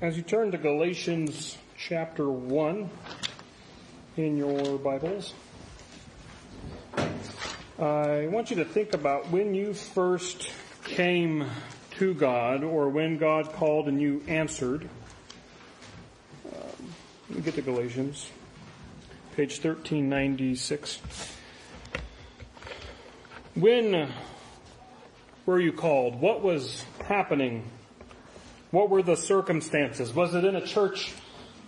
as you turn to Galatians chapter 1 in your Bibles, I want you to think about when you first came to God or when God called and you answered. Um, let me get to Galatians, page 1396. When were you called? What was happening? What were the circumstances? Was it in a church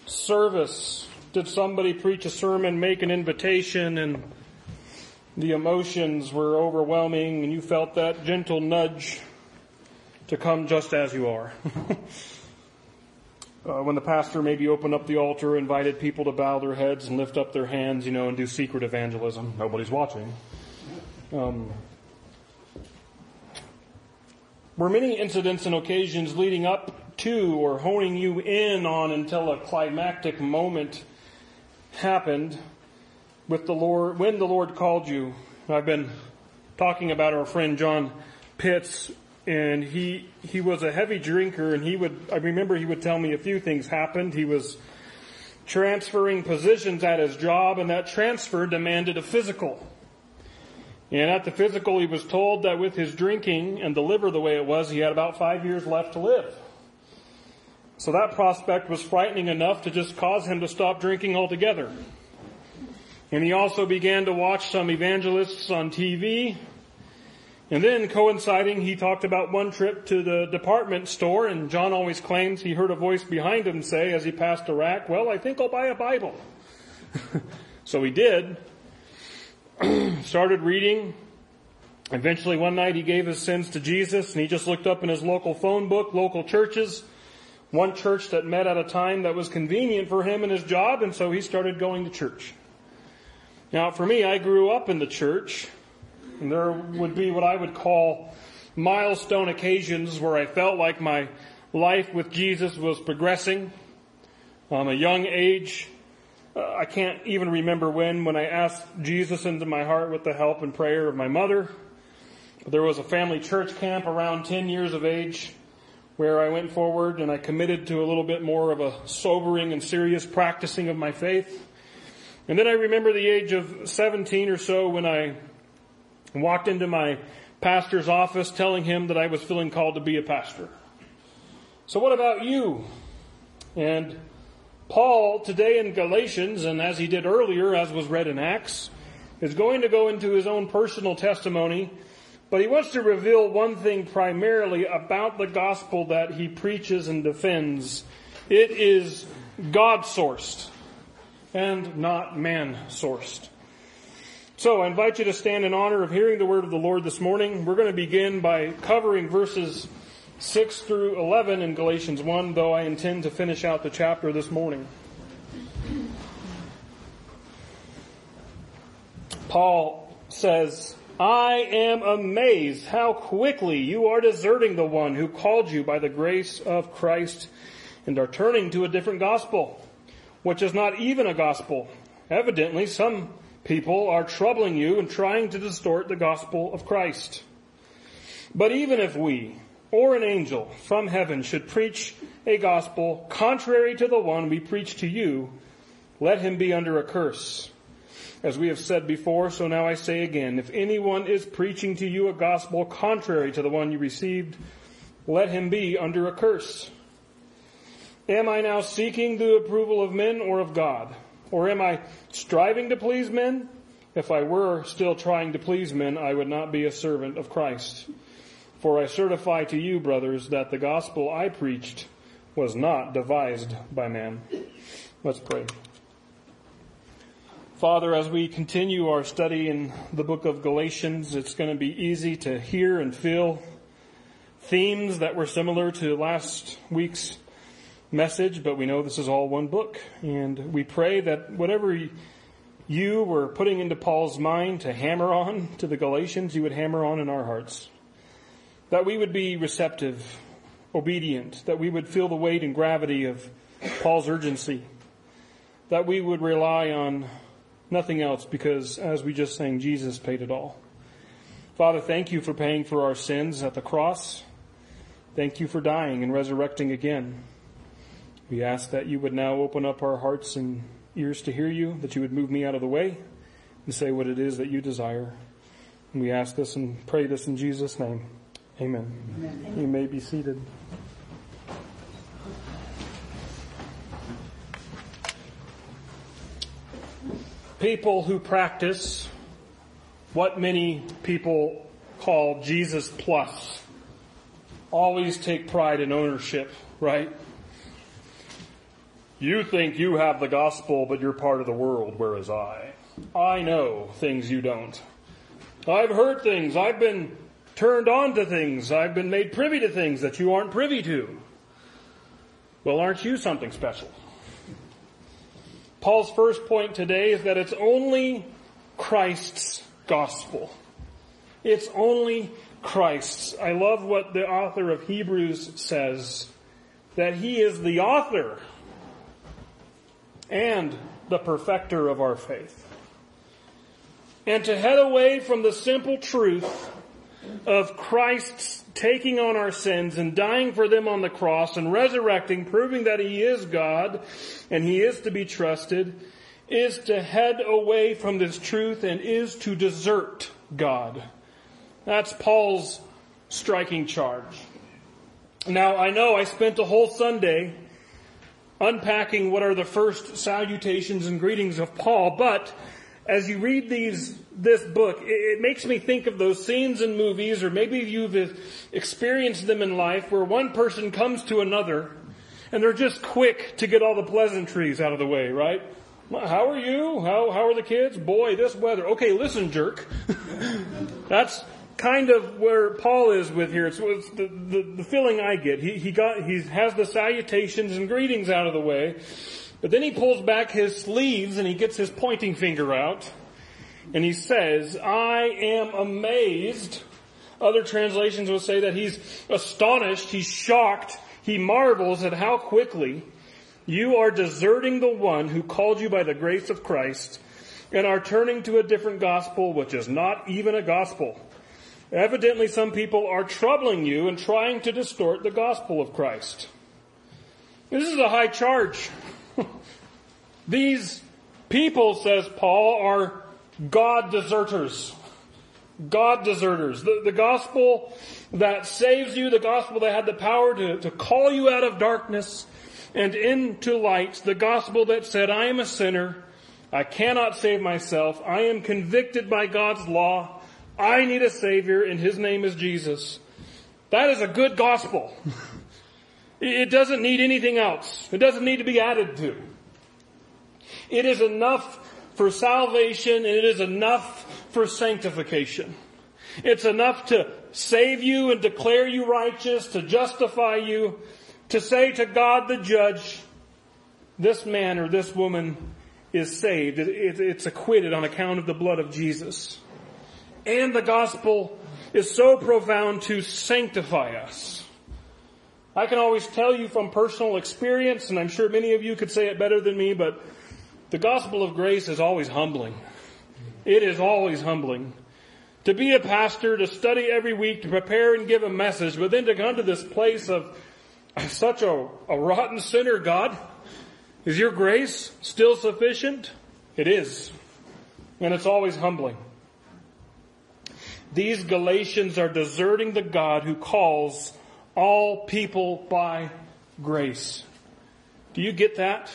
service? Did somebody preach a sermon, make an invitation, and the emotions were overwhelming and you felt that gentle nudge to come just as you are? uh, when the pastor maybe opened up the altar, invited people to bow their heads and lift up their hands, you know, and do secret evangelism. Nobody's watching. Um, were many incidents and occasions leading up to or honing you in on until a climactic moment happened with the Lord, when the Lord called you. I've been talking about our friend John Pitts and he, he was a heavy drinker and he would, I remember he would tell me a few things happened. He was transferring positions at his job and that transfer demanded a physical. And at the physical, he was told that with his drinking and the liver the way it was, he had about five years left to live. So that prospect was frightening enough to just cause him to stop drinking altogether. And he also began to watch some evangelists on TV. And then coinciding, he talked about one trip to the department store and John always claims he heard a voice behind him say as he passed a rack, well, I think I'll buy a Bible. so he did. started reading. Eventually one night he gave his sins to Jesus and he just looked up in his local phone book, local churches, one church that met at a time that was convenient for him and his job and so he started going to church. Now for me, I grew up in the church and there would be what I would call milestone occasions where I felt like my life with Jesus was progressing. Um, a young age, uh, I can't even remember when, when I asked Jesus into my heart with the help and prayer of my mother. There was a family church camp around 10 years of age where I went forward and I committed to a little bit more of a sobering and serious practicing of my faith. And then I remember the age of 17 or so when I walked into my pastor's office telling him that I was feeling called to be a pastor. So what about you? And Paul today in Galatians, and as he did earlier, as was read in Acts, is going to go into his own personal testimony, but he wants to reveal one thing primarily about the gospel that he preaches and defends. It is God sourced and not man sourced. So I invite you to stand in honor of hearing the word of the Lord this morning. We're going to begin by covering verses 6 through 11 in Galatians 1, though I intend to finish out the chapter this morning. Paul says, I am amazed how quickly you are deserting the one who called you by the grace of Christ and are turning to a different gospel, which is not even a gospel. Evidently, some people are troubling you and trying to distort the gospel of Christ. But even if we, or an angel from heaven should preach a gospel contrary to the one we preach to you, let him be under a curse. As we have said before, so now I say again, if anyone is preaching to you a gospel contrary to the one you received, let him be under a curse. Am I now seeking the approval of men or of God? Or am I striving to please men? If I were still trying to please men, I would not be a servant of Christ. For I certify to you, brothers, that the gospel I preached was not devised by man. Let's pray. Father, as we continue our study in the book of Galatians, it's going to be easy to hear and feel themes that were similar to last week's message, but we know this is all one book. And we pray that whatever you were putting into Paul's mind to hammer on to the Galatians, you would hammer on in our hearts that we would be receptive, obedient, that we would feel the weight and gravity of Paul's urgency, that we would rely on nothing else because as we just sang, Jesus paid it all. Father, thank you for paying for our sins at the cross. Thank you for dying and resurrecting again. We ask that you would now open up our hearts and ears to hear you, that you would move me out of the way and say what it is that you desire. And we ask this and pray this in Jesus' name. Amen. Amen. You may be seated. People who practice what many people call Jesus plus always take pride in ownership, right? You think you have the gospel, but you're part of the world, whereas I, I know things you don't. I've heard things. I've been turned on to things. I've been made privy to things that you aren't privy to. Well, aren't you something special? Paul's first point today is that it's only Christ's gospel. It's only Christ's. I love what the author of Hebrews says, that he is the author and the perfecter of our faith. And to head away from the simple truth of Christ's taking on our sins and dying for them on the cross and resurrecting, proving that He is God and He is to be trusted, is to head away from this truth and is to desert God. That's Paul's striking charge. Now, I know I spent a whole Sunday unpacking what are the first salutations and greetings of Paul, but as you read these, this book, it, it, makes me think of those scenes in movies, or maybe you've experienced them in life, where one person comes to another, and they're just quick to get all the pleasantries out of the way, right? How are you? How, how are the kids? Boy, this weather. Okay, listen, jerk. That's, kind of where Paul is with here. It's, it's the, the, the, feeling I get. He, he got, he has the salutations and greetings out of the way, but then he pulls back his sleeves and he gets his pointing finger out and he says, I am amazed. Other translations will say that he's astonished, he's shocked, he marvels at how quickly you are deserting the one who called you by the grace of Christ and are turning to a different gospel, which is not even a gospel. Evidently, some people are troubling you and trying to distort the gospel of Christ. This is a high charge. These people, says Paul, are God deserters. God deserters. The, the gospel that saves you, the gospel that had the power to, to call you out of darkness and into light, the gospel that said, I am a sinner, I cannot save myself, I am convicted by God's law, I need a Savior and His name is Jesus. That is a good gospel. It doesn't need anything else. It doesn't need to be added to. It is enough for salvation and it is enough for sanctification. It's enough to save you and declare you righteous, to justify you, to say to God the judge, this man or this woman is saved. It's acquitted on account of the blood of Jesus and the gospel is so profound to sanctify us. I can always tell you from personal experience, and I'm sure many of you could say it better than me, but the gospel of grace is always humbling. It is always humbling. To be a pastor, to study every week, to prepare and give a message, but then to come to this place of such a, a rotten sinner, God, is your grace still sufficient? It is. And it's always humbling. These Galatians are deserting the God who calls all people by grace. Do you get that?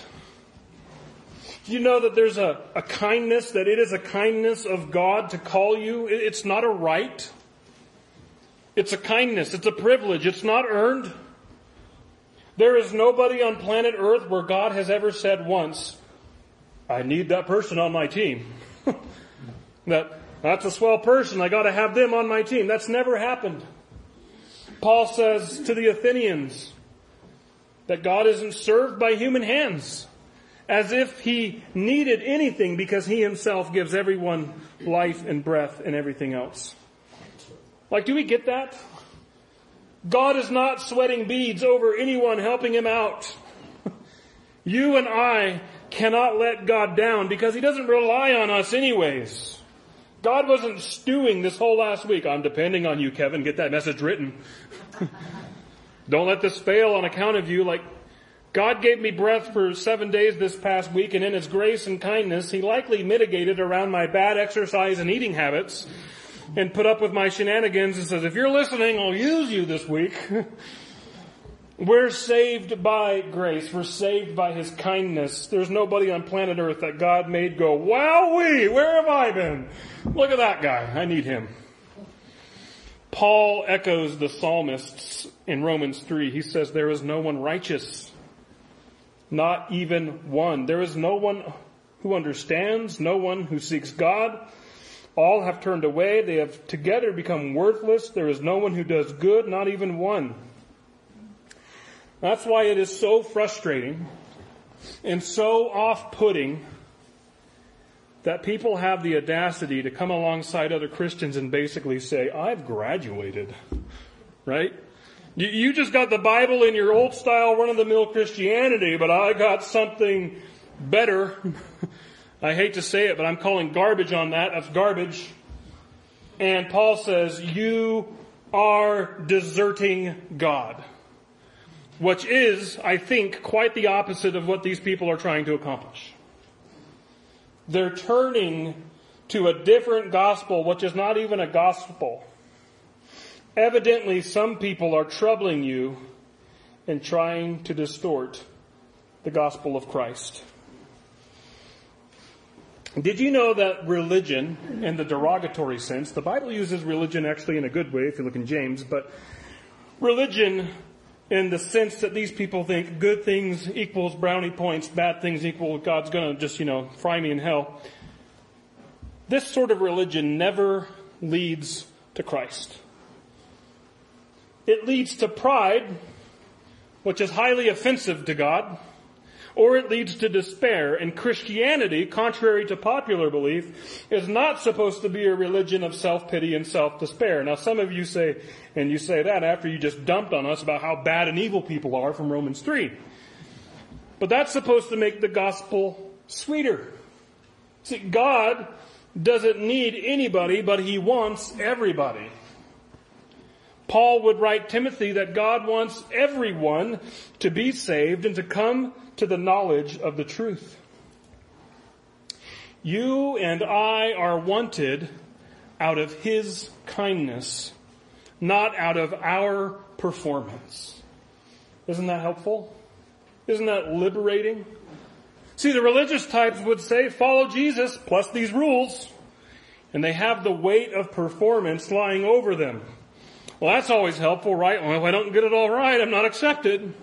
Do you know that there's a, a kindness, that it is a kindness of God to call you? It's not a right. It's a kindness. It's a privilege. It's not earned. There is nobody on planet earth where God has ever said once, I need that person on my team. that that's a swell person. I gotta have them on my team. That's never happened. Paul says to the Athenians that God isn't served by human hands as if he needed anything because he himself gives everyone life and breath and everything else. Like, do we get that? God is not sweating beads over anyone helping him out. you and I cannot let God down because he doesn't rely on us anyways. God wasn't stewing this whole last week. I'm depending on you, Kevin. Get that message written. Don't let this fail on account of you. Like, God gave me breath for seven days this past week, and in His grace and kindness, He likely mitigated around my bad exercise and eating habits and put up with my shenanigans and says, if you're listening, I'll use you this week. We're saved by grace. We're saved by His kindness. There's nobody on planet Earth that God made go, wowee, where have I been? Look at that guy. I need him. Paul echoes the psalmists in Romans 3. He says, there is no one righteous. Not even one. There is no one who understands, no one who seeks God. All have turned away. They have together become worthless. There is no one who does good, not even one. That's why it is so frustrating and so off-putting that people have the audacity to come alongside other Christians and basically say, I've graduated. Right? You just got the Bible in your old style run of the mill Christianity, but I got something better. I hate to say it, but I'm calling garbage on that. That's garbage. And Paul says, you are deserting God. Which is, I think, quite the opposite of what these people are trying to accomplish. They're turning to a different gospel, which is not even a gospel. Evidently, some people are troubling you and trying to distort the gospel of Christ. Did you know that religion, in the derogatory sense, the Bible uses religion actually in a good way if you look in James, but religion in the sense that these people think good things equals brownie points, bad things equal God's gonna just, you know, fry me in hell. This sort of religion never leads to Christ. It leads to pride, which is highly offensive to God, or it leads to despair. And Christianity, contrary to popular belief, is not supposed to be a religion of self-pity and self-despair. Now some of you say, and you say that after you just dumped on us about how bad and evil people are from Romans 3. But that's supposed to make the gospel sweeter. See, God doesn't need anybody, but He wants everybody. Paul would write Timothy that God wants everyone to be saved and to come to the knowledge of the truth. You and I are wanted out of His kindness, not out of our performance. Isn't that helpful? Isn't that liberating? See, the religious types would say, follow Jesus plus these rules, and they have the weight of performance lying over them. Well, that's always helpful, right? Well, if I don't get it all right, I'm not accepted.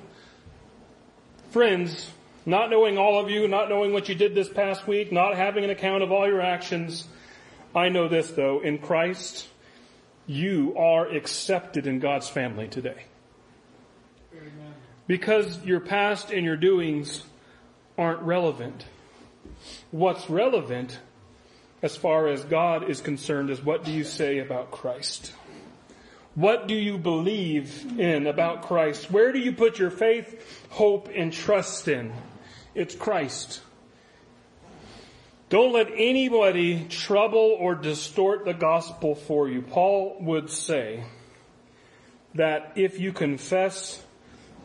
Friends, not knowing all of you, not knowing what you did this past week, not having an account of all your actions, I know this though, in Christ, you are accepted in God's family today. Amen. Because your past and your doings aren't relevant. What's relevant as far as God is concerned is what do you say about Christ? What do you believe in about Christ? Where do you put your faith, hope, and trust in? It's Christ. Don't let anybody trouble or distort the gospel for you. Paul would say that if you confess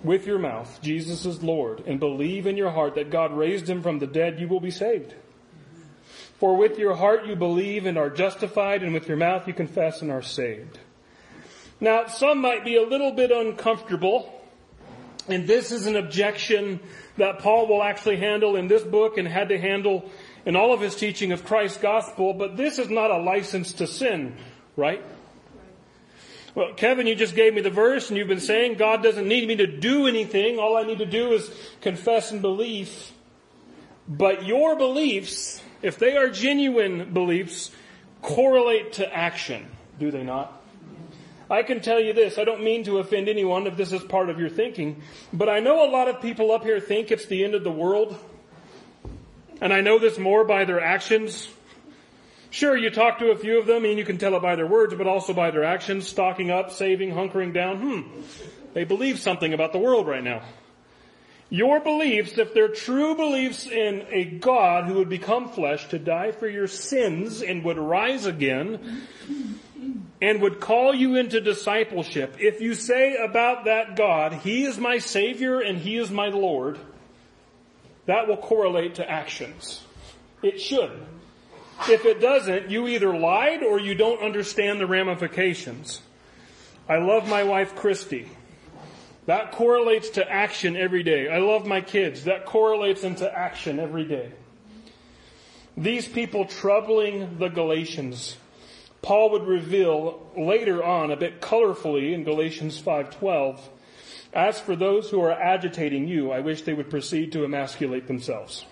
with your mouth Jesus is Lord and believe in your heart that God raised him from the dead, you will be saved. For with your heart you believe and are justified and with your mouth you confess and are saved. Now, some might be a little bit uncomfortable, and this is an objection that Paul will actually handle in this book and had to handle in all of his teaching of Christ's gospel, but this is not a license to sin, right? Well, Kevin, you just gave me the verse and you've been saying God doesn't need me to do anything. All I need to do is confess and believe. But your beliefs, if they are genuine beliefs, correlate to action, do they not? I can tell you this, I don't mean to offend anyone if this is part of your thinking, but I know a lot of people up here think it's the end of the world. And I know this more by their actions. Sure, you talk to a few of them and you can tell it by their words, but also by their actions, stocking up, saving, hunkering down. Hmm. They believe something about the world right now. Your beliefs, if they're true beliefs in a God who would become flesh to die for your sins and would rise again, and would call you into discipleship, if you say about that God, He is my Savior and He is my Lord, that will correlate to actions. It should. If it doesn't, you either lied or you don't understand the ramifications. I love my wife Christy. That correlates to action every day. I love my kids. That correlates into action every day. These people troubling the Galatians, Paul would reveal later on a bit colorfully in Galatians 5:12, as for those who are agitating you, I wish they would proceed to emasculate themselves.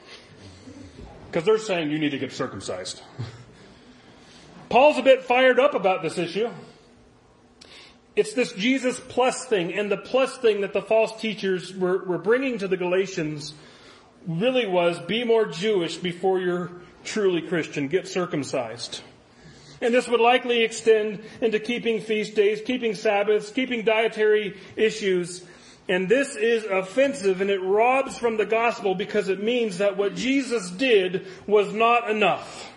Because they're saying you need to get circumcised. Paul's a bit fired up about this issue. It's this Jesus plus thing, and the plus thing that the false teachers were, were bringing to the Galatians really was be more Jewish before you're truly Christian. Get circumcised. And this would likely extend into keeping feast days, keeping Sabbaths, keeping dietary issues. And this is offensive and it robs from the gospel because it means that what Jesus did was not enough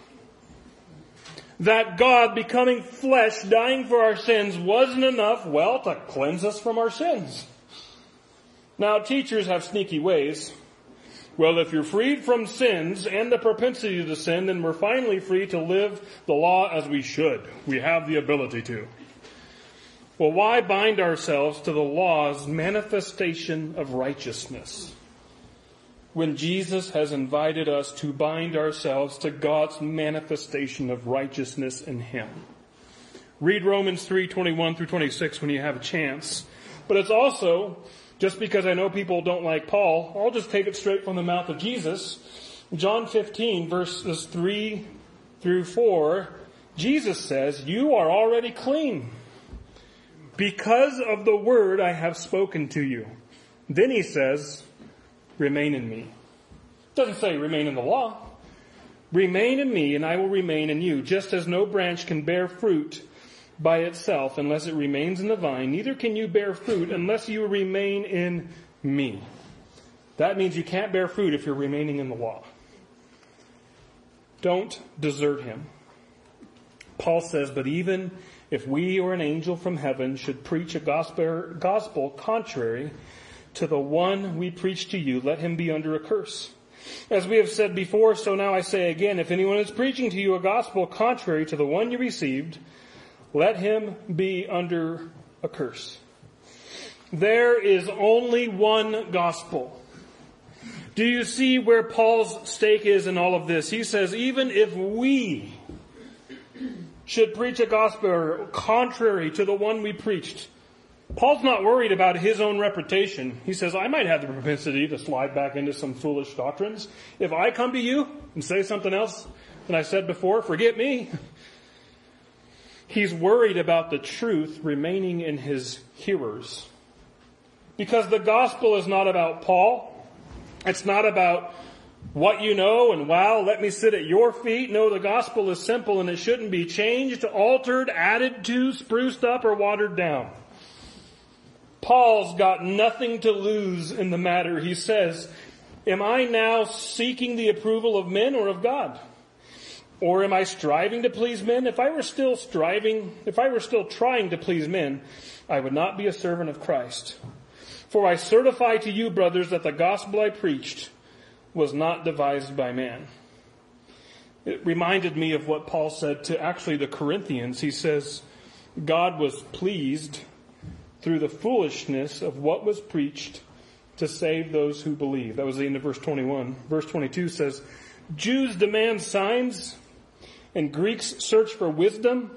that God becoming flesh, dying for our sins wasn't enough, well, to cleanse us from our sins. Now, teachers have sneaky ways. Well, if you're freed from sins and the propensity to sin, then we're finally free to live the law as we should. We have the ability to. Well, why bind ourselves to the law's manifestation of righteousness? when Jesus has invited us to bind ourselves to God's manifestation of righteousness in Him. Read Romans 3, 21 through 26 when you have a chance. But it's also, just because I know people don't like Paul, I'll just take it straight from the mouth of Jesus. John 15 verses 3 through 4, Jesus says, you are already clean because of the word I have spoken to you. Then he says, remain in me. Doesn't say remain in the law. Remain in me and I will remain in you, just as no branch can bear fruit by itself unless it remains in the vine, neither can you bear fruit unless you remain in me. That means you can't bear fruit if you're remaining in the law. Don't desert him. Paul says, but even if we or an angel from heaven should preach a gospel, gospel contrary to the one we preach to you, let him be under a curse. As we have said before, so now I say again, if anyone is preaching to you a gospel contrary to the one you received, let him be under a curse. There is only one gospel. Do you see where Paul's stake is in all of this? He says, even if we should preach a gospel contrary to the one we preached, Paul's not worried about his own reputation. He says, I might have the propensity to slide back into some foolish doctrines. If I come to you and say something else than I said before, forget me. He's worried about the truth remaining in his hearers. Because the gospel is not about Paul. It's not about what you know and wow, let me sit at your feet. No, the gospel is simple and it shouldn't be changed, altered, added to, spruced up, or watered down. Paul's got nothing to lose in the matter. He says, Am I now seeking the approval of men or of God? Or am I striving to please men? If I were still striving, if I were still trying to please men, I would not be a servant of Christ. For I certify to you, brothers, that the gospel I preached was not devised by man. It reminded me of what Paul said to actually the Corinthians. He says, God was pleased through the foolishness of what was preached to save those who believe. That was the end of verse 21. Verse 22 says, Jews demand signs and Greeks search for wisdom,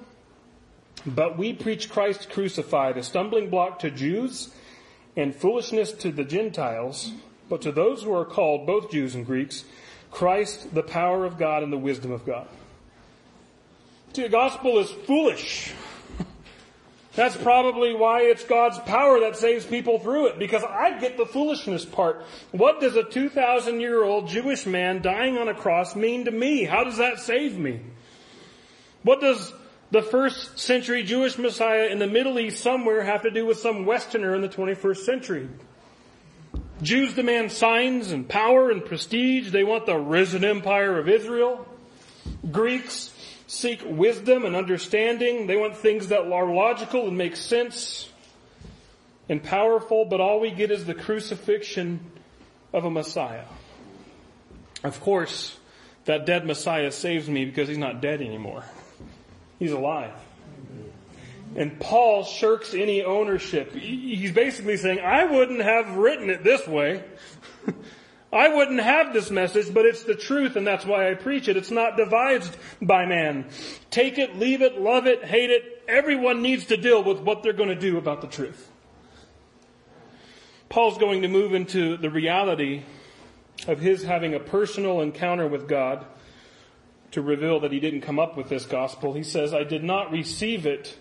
but we preach Christ crucified, a stumbling block to Jews and foolishness to the Gentiles, but to those who are called, both Jews and Greeks, Christ, the power of God and the wisdom of God. The gospel is foolish that's probably why it's God's power that saves people through it, because I get the foolishness part. What does a 2,000 year old Jewish man dying on a cross mean to me? How does that save me? What does the first century Jewish Messiah in the Middle East somewhere have to do with some Westerner in the 21st century? Jews demand signs and power and prestige. They want the risen empire of Israel. Greeks seek wisdom and understanding. They want things that are logical and make sense and powerful, but all we get is the crucifixion of a Messiah. Of course, that dead Messiah saves me because he's not dead anymore. He's alive. And Paul shirks any ownership. He's basically saying, I wouldn't have written it this way. I wouldn't have this message, but it's the truth and that's why I preach it. It's not devised by man. Take it, leave it, love it, hate it. Everyone needs to deal with what they're going to do about the truth. Paul's going to move into the reality of his having a personal encounter with God to reveal that he didn't come up with this gospel. He says, I did not receive it,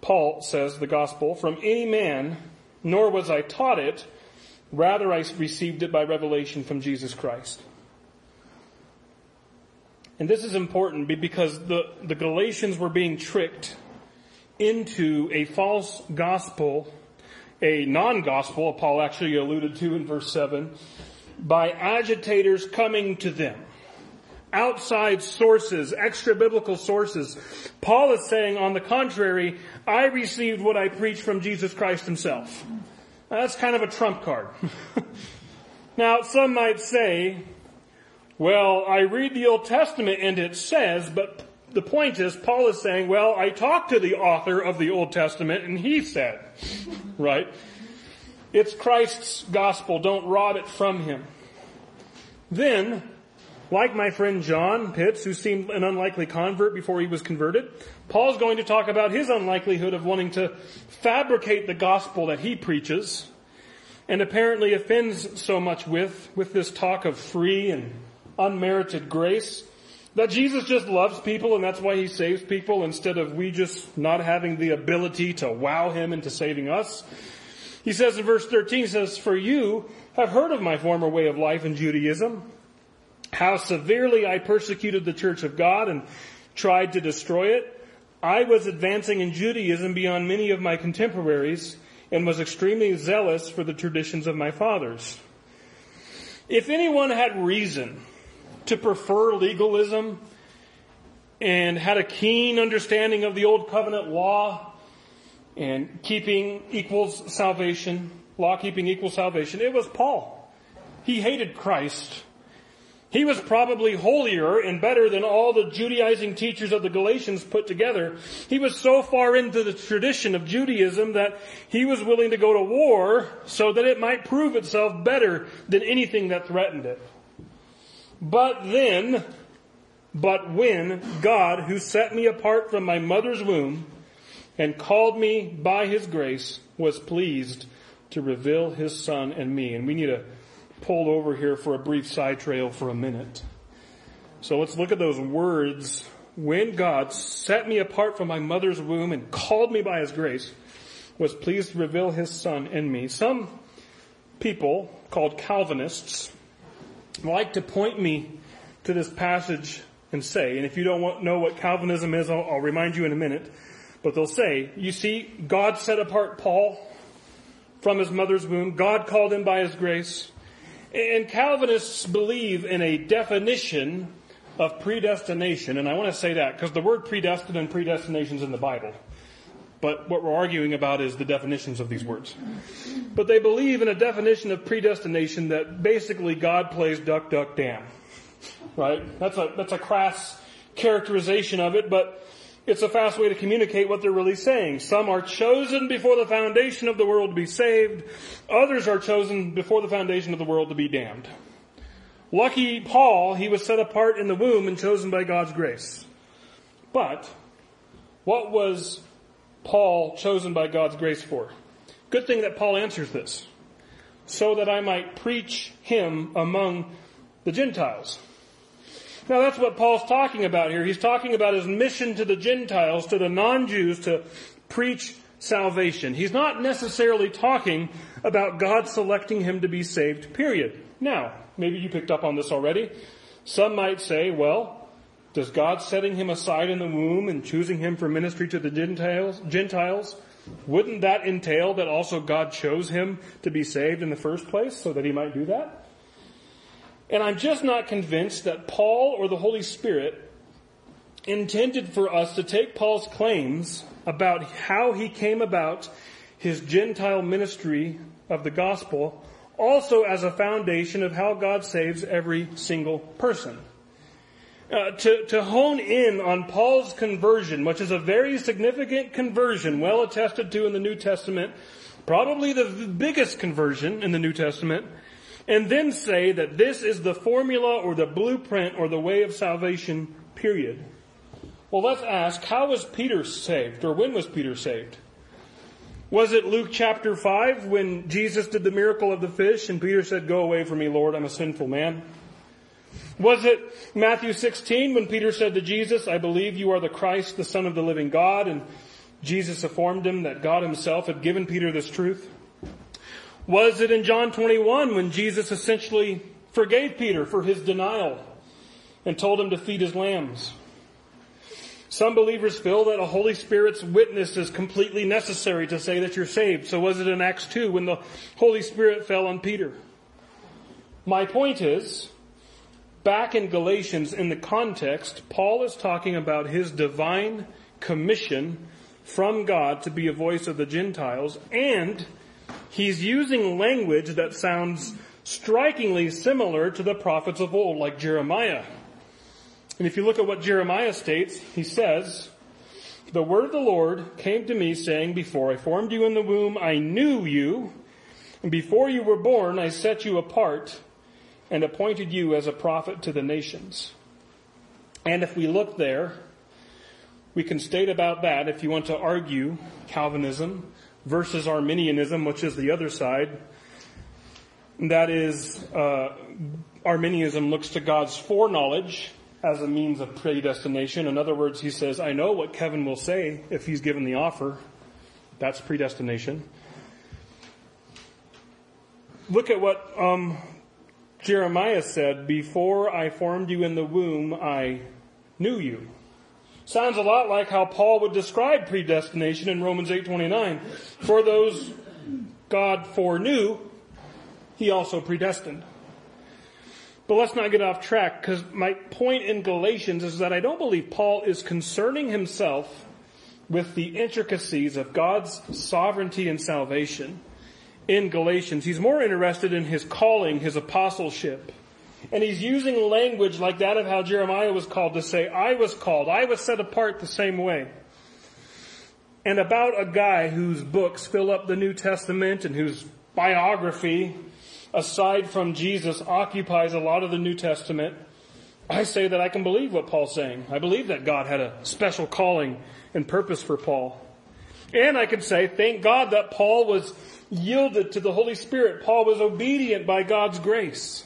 Paul says, the gospel, from any man, nor was I taught it Rather, I received it by revelation from Jesus Christ. And this is important because the, the Galatians were being tricked into a false gospel, a non-gospel, Paul actually alluded to in verse 7, by agitators coming to them. Outside sources, extra biblical sources. Paul is saying, on the contrary, I received what I preached from Jesus Christ himself. That's kind of a trump card. now, some might say, well, I read the Old Testament and it says, but the point is, Paul is saying, well, I talked to the author of the Old Testament and he said, right? It's Christ's gospel. Don't rob it from him. Then, like my friend John Pitts, who seemed an unlikely convert before he was converted, Paul's going to talk about his unlikelihood of wanting to fabricate the gospel that he preaches and apparently offends so much with, with this talk of free and unmerited grace that Jesus just loves people and that's why he saves people instead of we just not having the ability to wow him into saving us. He says in verse 13, he says, For you have heard of my former way of life in Judaism, how severely I persecuted the church of God and tried to destroy it. I was advancing in Judaism beyond many of my contemporaries and was extremely zealous for the traditions of my fathers. If anyone had reason to prefer legalism and had a keen understanding of the old covenant law and keeping equals salvation, law keeping equals salvation, it was Paul. He hated Christ he was probably holier and better than all the Judaizing teachers of the Galatians put together. He was so far into the tradition of Judaism that he was willing to go to war so that it might prove itself better than anything that threatened it. But then, but when God, who set me apart from my mother's womb and called me by his grace, was pleased to reveal his son and me. And we need a pulled over here for a brief side trail for a minute. So let's look at those words. When God set me apart from my mother's womb and called me by his grace, was pleased to reveal his son in me. Some people called Calvinists like to point me to this passage and say, and if you don't know what Calvinism is, I'll, I'll remind you in a minute, but they'll say, you see, God set apart Paul from his mother's womb. God called him by his grace. And Calvinists believe in a definition of predestination, and I want to say that because the word predestined and predestination is in the Bible. But what we're arguing about is the definitions of these words. But they believe in a definition of predestination that basically God plays duck, duck, damn. Right? That's a, that's a crass characterization of it, but it's a fast way to communicate what they're really saying. Some are chosen before the foundation of the world to be saved. Others are chosen before the foundation of the world to be damned. Lucky Paul, he was set apart in the womb and chosen by God's grace. But, what was Paul chosen by God's grace for? Good thing that Paul answers this. So that I might preach him among the Gentiles. Now that's what Paul's talking about here. He's talking about his mission to the Gentiles, to the non-Jews, to preach salvation. He's not necessarily talking about God selecting him to be saved, period. Now, maybe you picked up on this already. Some might say, well, does God setting him aside in the womb and choosing him for ministry to the Gentiles, Gentiles, wouldn't that entail that also God chose him to be saved in the first place so that he might do that? And I'm just not convinced that Paul or the Holy Spirit intended for us to take Paul's claims about how he came about his Gentile ministry of the gospel also as a foundation of how God saves every single person. Uh, to, to hone in on Paul's conversion, which is a very significant conversion, well attested to in the New Testament, probably the biggest conversion in the New Testament, and then say that this is the formula or the blueprint or the way of salvation, period. Well, let's ask, how was Peter saved, or when was Peter saved? Was it Luke chapter 5 when Jesus did the miracle of the fish and Peter said, Go away from me, Lord, I'm a sinful man? Was it Matthew 16 when Peter said to Jesus, I believe you are the Christ, the Son of the living God, and Jesus informed him that God himself had given Peter this truth? Was it in John 21 when Jesus essentially forgave Peter for his denial and told him to feed his lambs? Some believers feel that a Holy Spirit's witness is completely necessary to say that you're saved. So was it in Acts 2 when the Holy Spirit fell on Peter? My point is, back in Galatians, in the context, Paul is talking about his divine commission from God to be a voice of the Gentiles, and he's using language that sounds strikingly similar to the prophets of old, like Jeremiah. And if you look at what Jeremiah states, he says, The word of the Lord came to me saying, Before I formed you in the womb, I knew you, and before you were born, I set you apart and appointed you as a prophet to the nations. And if we look there, we can state about that if you want to argue Calvinism versus Arminianism, which is the other side. That is, uh, Arminianism looks to God's foreknowledge as a means of predestination. In other words, he says, I know what Kevin will say if he's given the offer. That's predestination. Look at what um, Jeremiah said, Before I formed you in the womb, I knew you. Sounds a lot like how Paul would describe predestination in Romans 8:29. For those God foreknew, he also predestined. But let's not get off track because my point in Galatians is that I don't believe Paul is concerning himself with the intricacies of God's sovereignty and salvation in Galatians. He's more interested in his calling, his apostleship. And he's using language like that of how Jeremiah was called to say, I was called, I was set apart the same way. And about a guy whose books fill up the New Testament and whose biography, aside from Jesus, occupies a lot of the New Testament, I say that I can believe what Paul's saying. I believe that God had a special calling and purpose for Paul. And I can say, thank God that Paul was yielded to the Holy Spirit. Paul was obedient by God's grace.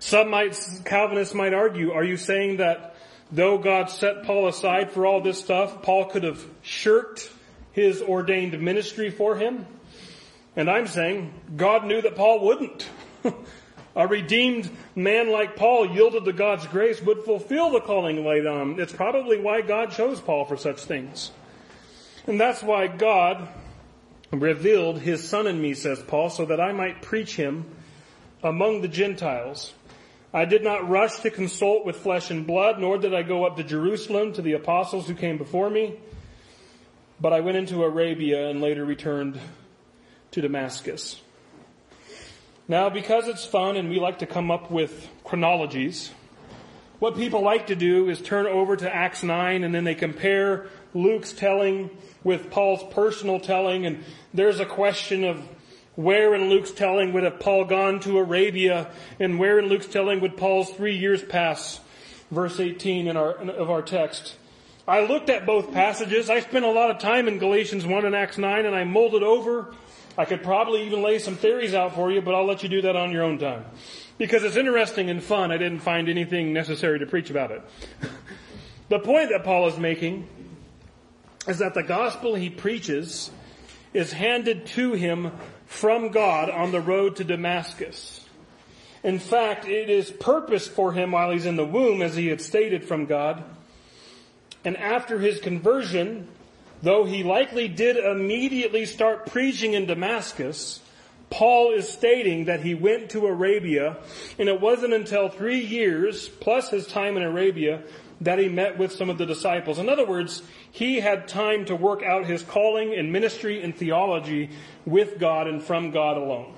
Some might, Calvinists might argue, are you saying that though God set Paul aside for all this stuff, Paul could have shirked his ordained ministry for him? And I'm saying God knew that Paul wouldn't. A redeemed man like Paul yielded to God's grace would fulfill the calling laid on him. It's probably why God chose Paul for such things. And that's why God revealed his son in me, says Paul, so that I might preach him among the Gentiles. I did not rush to consult with flesh and blood, nor did I go up to Jerusalem to the apostles who came before me, but I went into Arabia and later returned to Damascus. Now, because it's fun and we like to come up with chronologies, what people like to do is turn over to Acts 9 and then they compare Luke's telling with Paul's personal telling, and there's a question of where in Luke's telling would have Paul gone to Arabia, and where in Luke's telling would Paul's three years pass? Verse 18 in our, of our text. I looked at both passages. I spent a lot of time in Galatians 1 and Acts 9, and I molded over. I could probably even lay some theories out for you, but I'll let you do that on your own time. Because it's interesting and fun. I didn't find anything necessary to preach about it. the point that Paul is making is that the gospel he preaches is handed to him from God on the road to Damascus. In fact, it is purposed for him while he's in the womb, as he had stated from God. And after his conversion, though he likely did immediately start preaching in Damascus, Paul is stating that he went to Arabia, and it wasn't until three years, plus his time in Arabia, that he met with some of the disciples. In other words, he had time to work out his calling and ministry and theology with God and from God alone.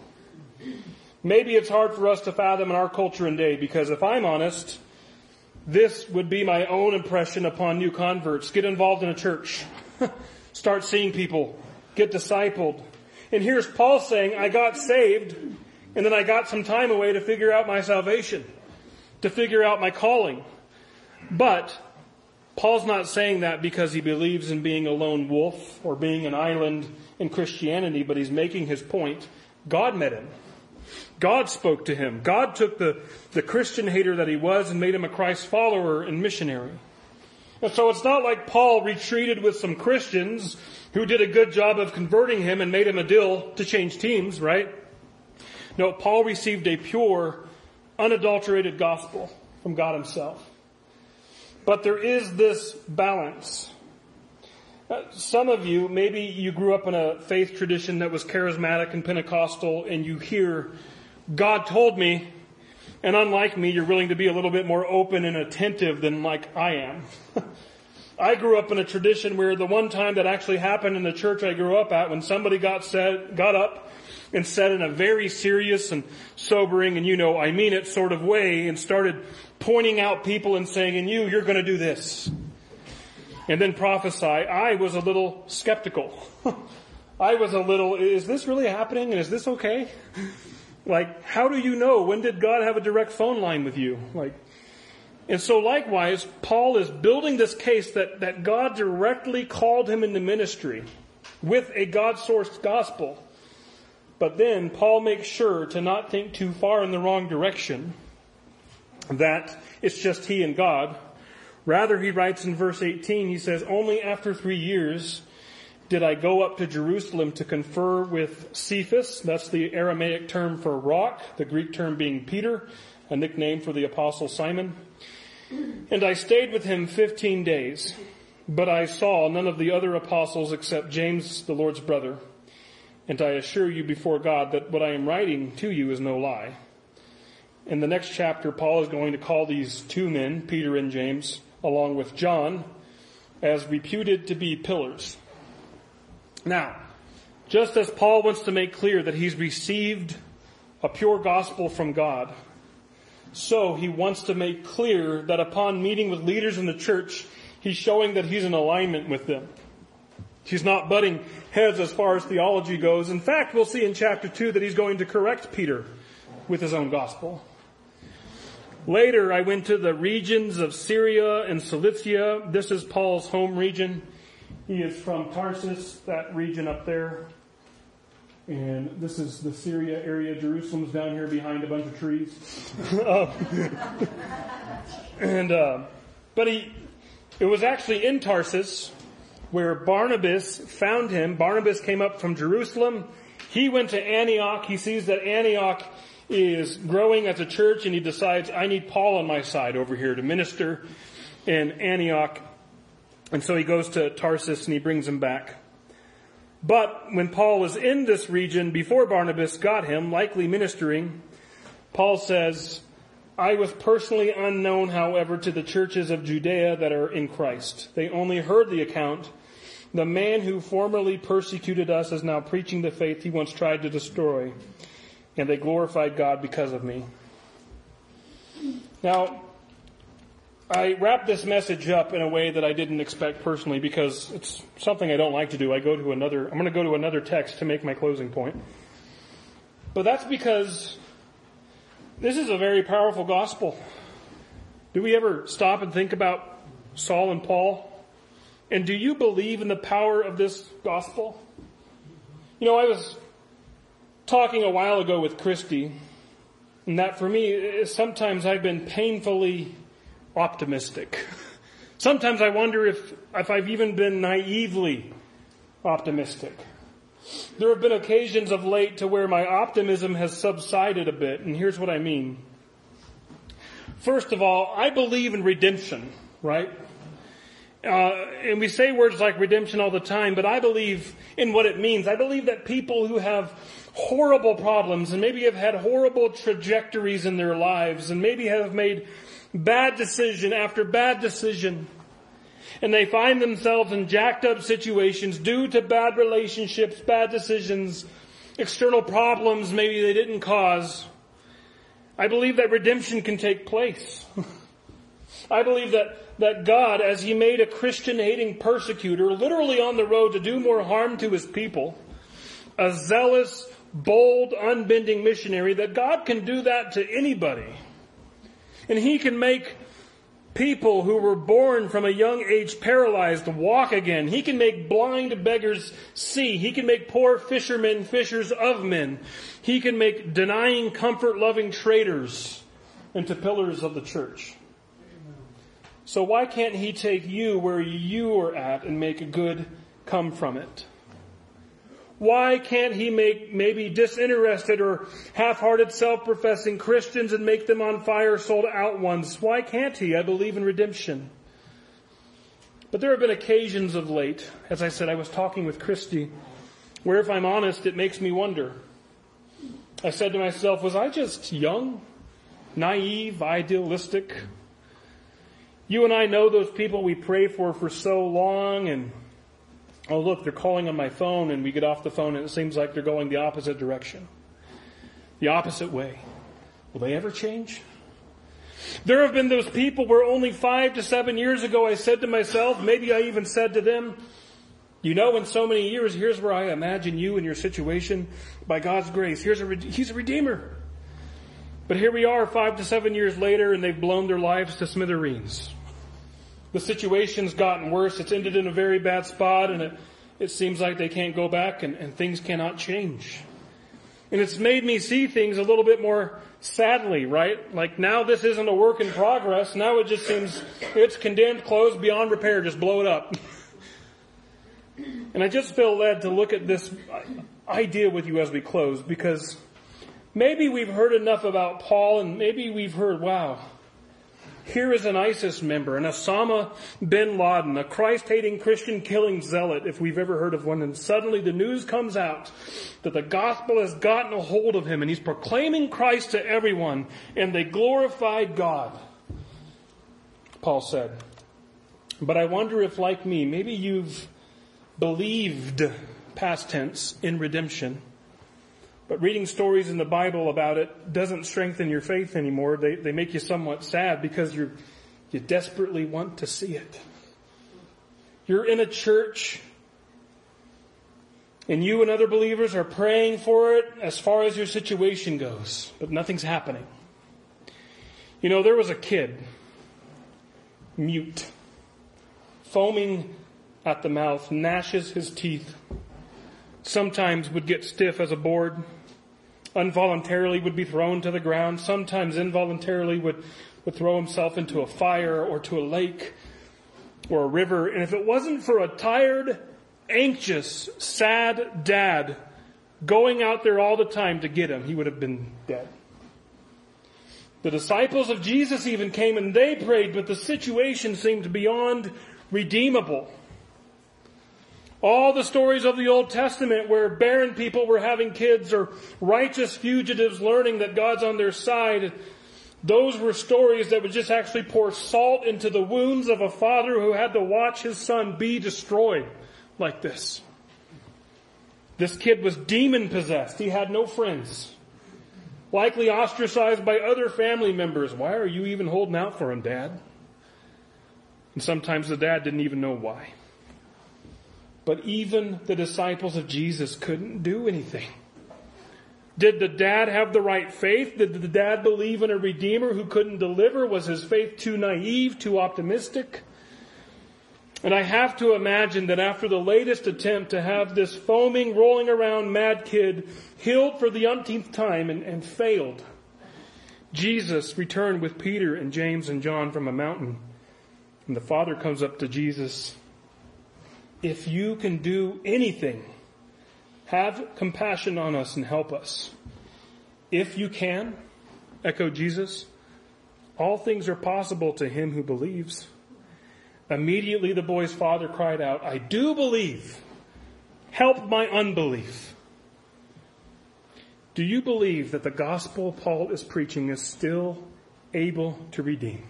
Maybe it's hard for us to fathom in our culture and day because if I'm honest, this would be my own impression upon new converts. Get involved in a church. Start seeing people. Get discipled. And here's Paul saying, I got saved and then I got some time away to figure out my salvation, to figure out my calling. But Paul's not saying that because he believes in being a lone wolf or being an island in Christianity, but he's making his point. God met him. God spoke to him. God took the, the Christian hater that he was and made him a Christ follower and missionary. And so it's not like Paul retreated with some Christians who did a good job of converting him and made him a deal to change teams, right? No, Paul received a pure, unadulterated gospel from God himself. But there is this balance. Uh, some of you, maybe you grew up in a faith tradition that was charismatic and Pentecostal and you hear, God told me, and unlike me, you're willing to be a little bit more open and attentive than like I am. I grew up in a tradition where the one time that actually happened in the church I grew up at, when somebody got said, got up and said in a very serious and sobering and you know, I mean it sort of way and started pointing out people and saying, and you, you're going to do this. And then prophesy. I was a little skeptical. I was a little, is this really happening and is this okay? Like, how do you know? When did God have a direct phone line with you? Like, and so likewise, Paul is building this case that, that God directly called him into ministry with a God-sourced gospel. But then Paul makes sure to not think too far in the wrong direction, that it's just he and God. Rather, he writes in verse 18, he says, Only after three years did I go up to Jerusalem to confer with Cephas. That's the Aramaic term for rock, the Greek term being Peter, a nickname for the apostle Simon. And I stayed with him 15 days, but I saw none of the other apostles except James, the Lord's brother. And I assure you before God that what I am writing to you is no lie. In the next chapter, Paul is going to call these two men, Peter and James, along with John, as reputed to be pillars. Now, just as Paul wants to make clear that he's received a pure gospel from God, so he wants to make clear that upon meeting with leaders in the church, he's showing that he's in alignment with them. He's not butting heads as far as theology goes. In fact, we'll see in chapter 2 that he's going to correct Peter with his own gospel. Later, I went to the regions of Syria and Cilicia. This is Paul's home region. He is from Tarsus, that region up there. And this is the Syria area. Jerusalem's down here behind a bunch of trees. and, uh, but he, it was actually in Tarsus where Barnabas found him. Barnabas came up from Jerusalem. He went to Antioch. He sees that Antioch is growing as a church and he decides, I need Paul on my side over here to minister in Antioch. And so he goes to Tarsus and he brings him back. But when Paul was in this region before Barnabas got him, likely ministering, Paul says, I was personally unknown, however, to the churches of Judea that are in Christ. They only heard the account the man who formerly persecuted us is now preaching the faith he once tried to destroy, and they glorified God because of me. Now, I wrap this message up in a way that I didn't expect personally because it's something I don't like to do. I go to another, I'm going to go to another text to make my closing point. But that's because this is a very powerful gospel. Do we ever stop and think about Saul and Paul? And do you believe in the power of this gospel? You know, I was talking a while ago with Christy, and that for me, sometimes I've been painfully optimistic. Sometimes I wonder if, if I've even been naively optimistic. There have been occasions of late to where my optimism has subsided a bit, and here's what I mean. First of all, I believe in redemption, right? Uh, and we say words like redemption all the time, but I believe in what it means. I believe that people who have horrible problems and maybe have had horrible trajectories in their lives and maybe have made bad decision after bad decision. And they find themselves in jacked up situations due to bad relationships, bad decisions, external problems maybe they didn't cause. I believe that redemption can take place. I believe that, that God, as He made a Christian hating persecutor literally on the road to do more harm to His people, a zealous, bold, unbending missionary, that God can do that to anybody. And He can make people who were born from a young age paralyzed walk again. He can make blind beggars see. He can make poor fishermen fishers of men. He can make denying comfort loving traitors into pillars of the church. So why can't he take you where you are at and make good come from it? Why can't he make maybe disinterested or half-hearted self-professing Christians and make them on fire sold out ones? Why can't he? I believe in redemption. But there have been occasions of late, as I said, I was talking with Christy, where if I'm honest, it makes me wonder. I said to myself, was I just young, naive, idealistic, you and I know those people we pray for for so long and, oh look, they're calling on my phone and we get off the phone and it seems like they're going the opposite direction. The opposite way. Will they ever change? There have been those people where only five to seven years ago I said to myself, maybe I even said to them, you know, in so many years, here's where I imagine you and your situation by God's grace. Here's a, He's a Redeemer. But here we are five to seven years later and they've blown their lives to smithereens. The situation's gotten worse. It's ended in a very bad spot and it, it seems like they can't go back and, and things cannot change. And it's made me see things a little bit more sadly, right? Like now this isn't a work in progress. Now it just seems it's condemned, closed, beyond repair, just blow it up. and I just feel led to look at this idea with you as we close because maybe we've heard enough about Paul and maybe we've heard, wow, here is an ISIS member, an Osama bin Laden, a Christ-hating Christian killing zealot, if we've ever heard of one, and suddenly the news comes out that the gospel has gotten a hold of him and he's proclaiming Christ to everyone, and they glorified God. Paul said. But I wonder if, like me, maybe you've believed, past tense, in redemption but reading stories in the Bible about it doesn't strengthen your faith anymore. They, they make you somewhat sad because you you desperately want to see it. You're in a church and you and other believers are praying for it as far as your situation goes, but nothing's happening. You know, there was a kid, mute, foaming at the mouth, gnashes his teeth, sometimes would get stiff as a board, involuntarily would be thrown to the ground, sometimes involuntarily would, would throw himself into a fire or to a lake or a river. And if it wasn't for a tired, anxious, sad dad going out there all the time to get him, he would have been dead. The disciples of Jesus even came and they prayed, but the situation seemed beyond redeemable. All the stories of the Old Testament where barren people were having kids or righteous fugitives learning that God's on their side, those were stories that would just actually pour salt into the wounds of a father who had to watch his son be destroyed like this. This kid was demon possessed. He had no friends. Likely ostracized by other family members. Why are you even holding out for him, dad? And sometimes the dad didn't even know why. But even the disciples of Jesus couldn't do anything. Did the dad have the right faith? Did the dad believe in a redeemer who couldn't deliver? Was his faith too naive, too optimistic? And I have to imagine that after the latest attempt to have this foaming, rolling around mad kid healed for the umpteenth time and, and failed, Jesus returned with Peter and James and John from a mountain. And the father comes up to Jesus if you can do anything, have compassion on us and help us. If you can, echo Jesus, all things are possible to him who believes. Immediately the boy's father cried out, I do believe. Help my unbelief. Do you believe that the gospel Paul is preaching is still able to redeem?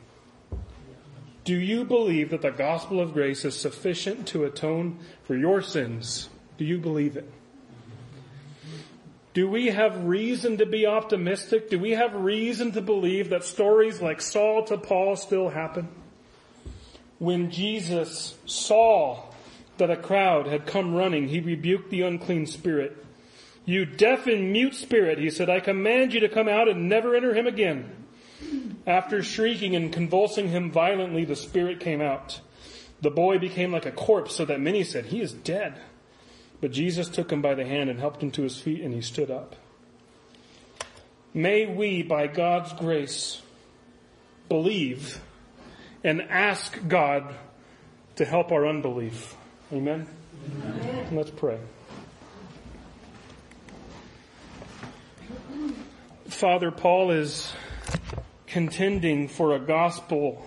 Do you believe that the gospel of grace is sufficient to atone for your sins? Do you believe it? Do we have reason to be optimistic? Do we have reason to believe that stories like Saul to Paul still happen? When Jesus saw that a crowd had come running, he rebuked the unclean spirit. You deaf and mute spirit, he said, I command you to come out and never enter him again. After shrieking and convulsing him violently, the spirit came out. The boy became like a corpse, so that many said, He is dead. But Jesus took him by the hand and helped him to his feet, and he stood up. May we, by God's grace, believe and ask God to help our unbelief. Amen? Amen. Let's pray. Father, Paul is contending for a gospel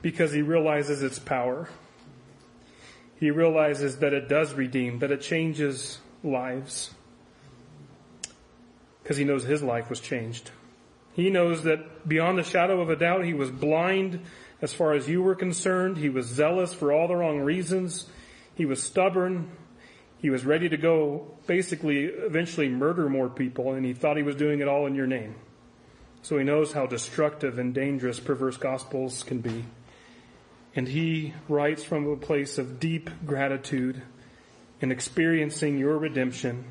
because he realizes its power. He realizes that it does redeem, that it changes lives. Because he knows his life was changed. He knows that beyond the shadow of a doubt, he was blind as far as you were concerned. He was zealous for all the wrong reasons. He was stubborn. He was ready to go basically eventually murder more people and he thought he was doing it all in your name. So he knows how destructive and dangerous perverse gospels can be. And he writes from a place of deep gratitude in experiencing your redemption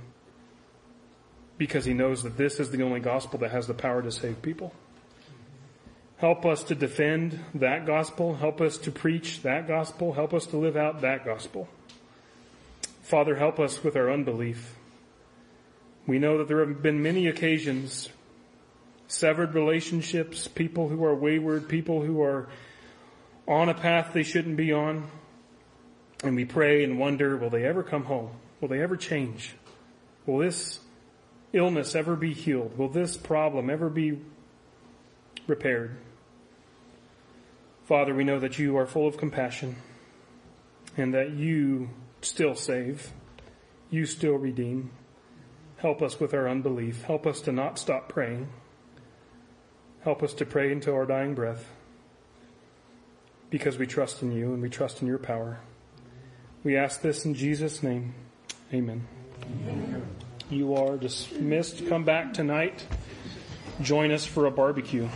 because he knows that this is the only gospel that has the power to save people. Help us to defend that gospel. Help us to preach that gospel. Help us to live out that gospel. Father, help us with our unbelief. We know that there have been many occasions, severed relationships, people who are wayward, people who are on a path they shouldn't be on. And we pray and wonder, will they ever come home? Will they ever change? Will this illness ever be healed? Will this problem ever be repaired? Father, we know that you are full of compassion and that you still save. You still redeem. Help us with our unbelief. Help us to not stop praying. Help us to pray until our dying breath because we trust in you and we trust in your power. We ask this in Jesus' name. Amen. Amen. You are dismissed. Come back tonight. Join us for a barbecue.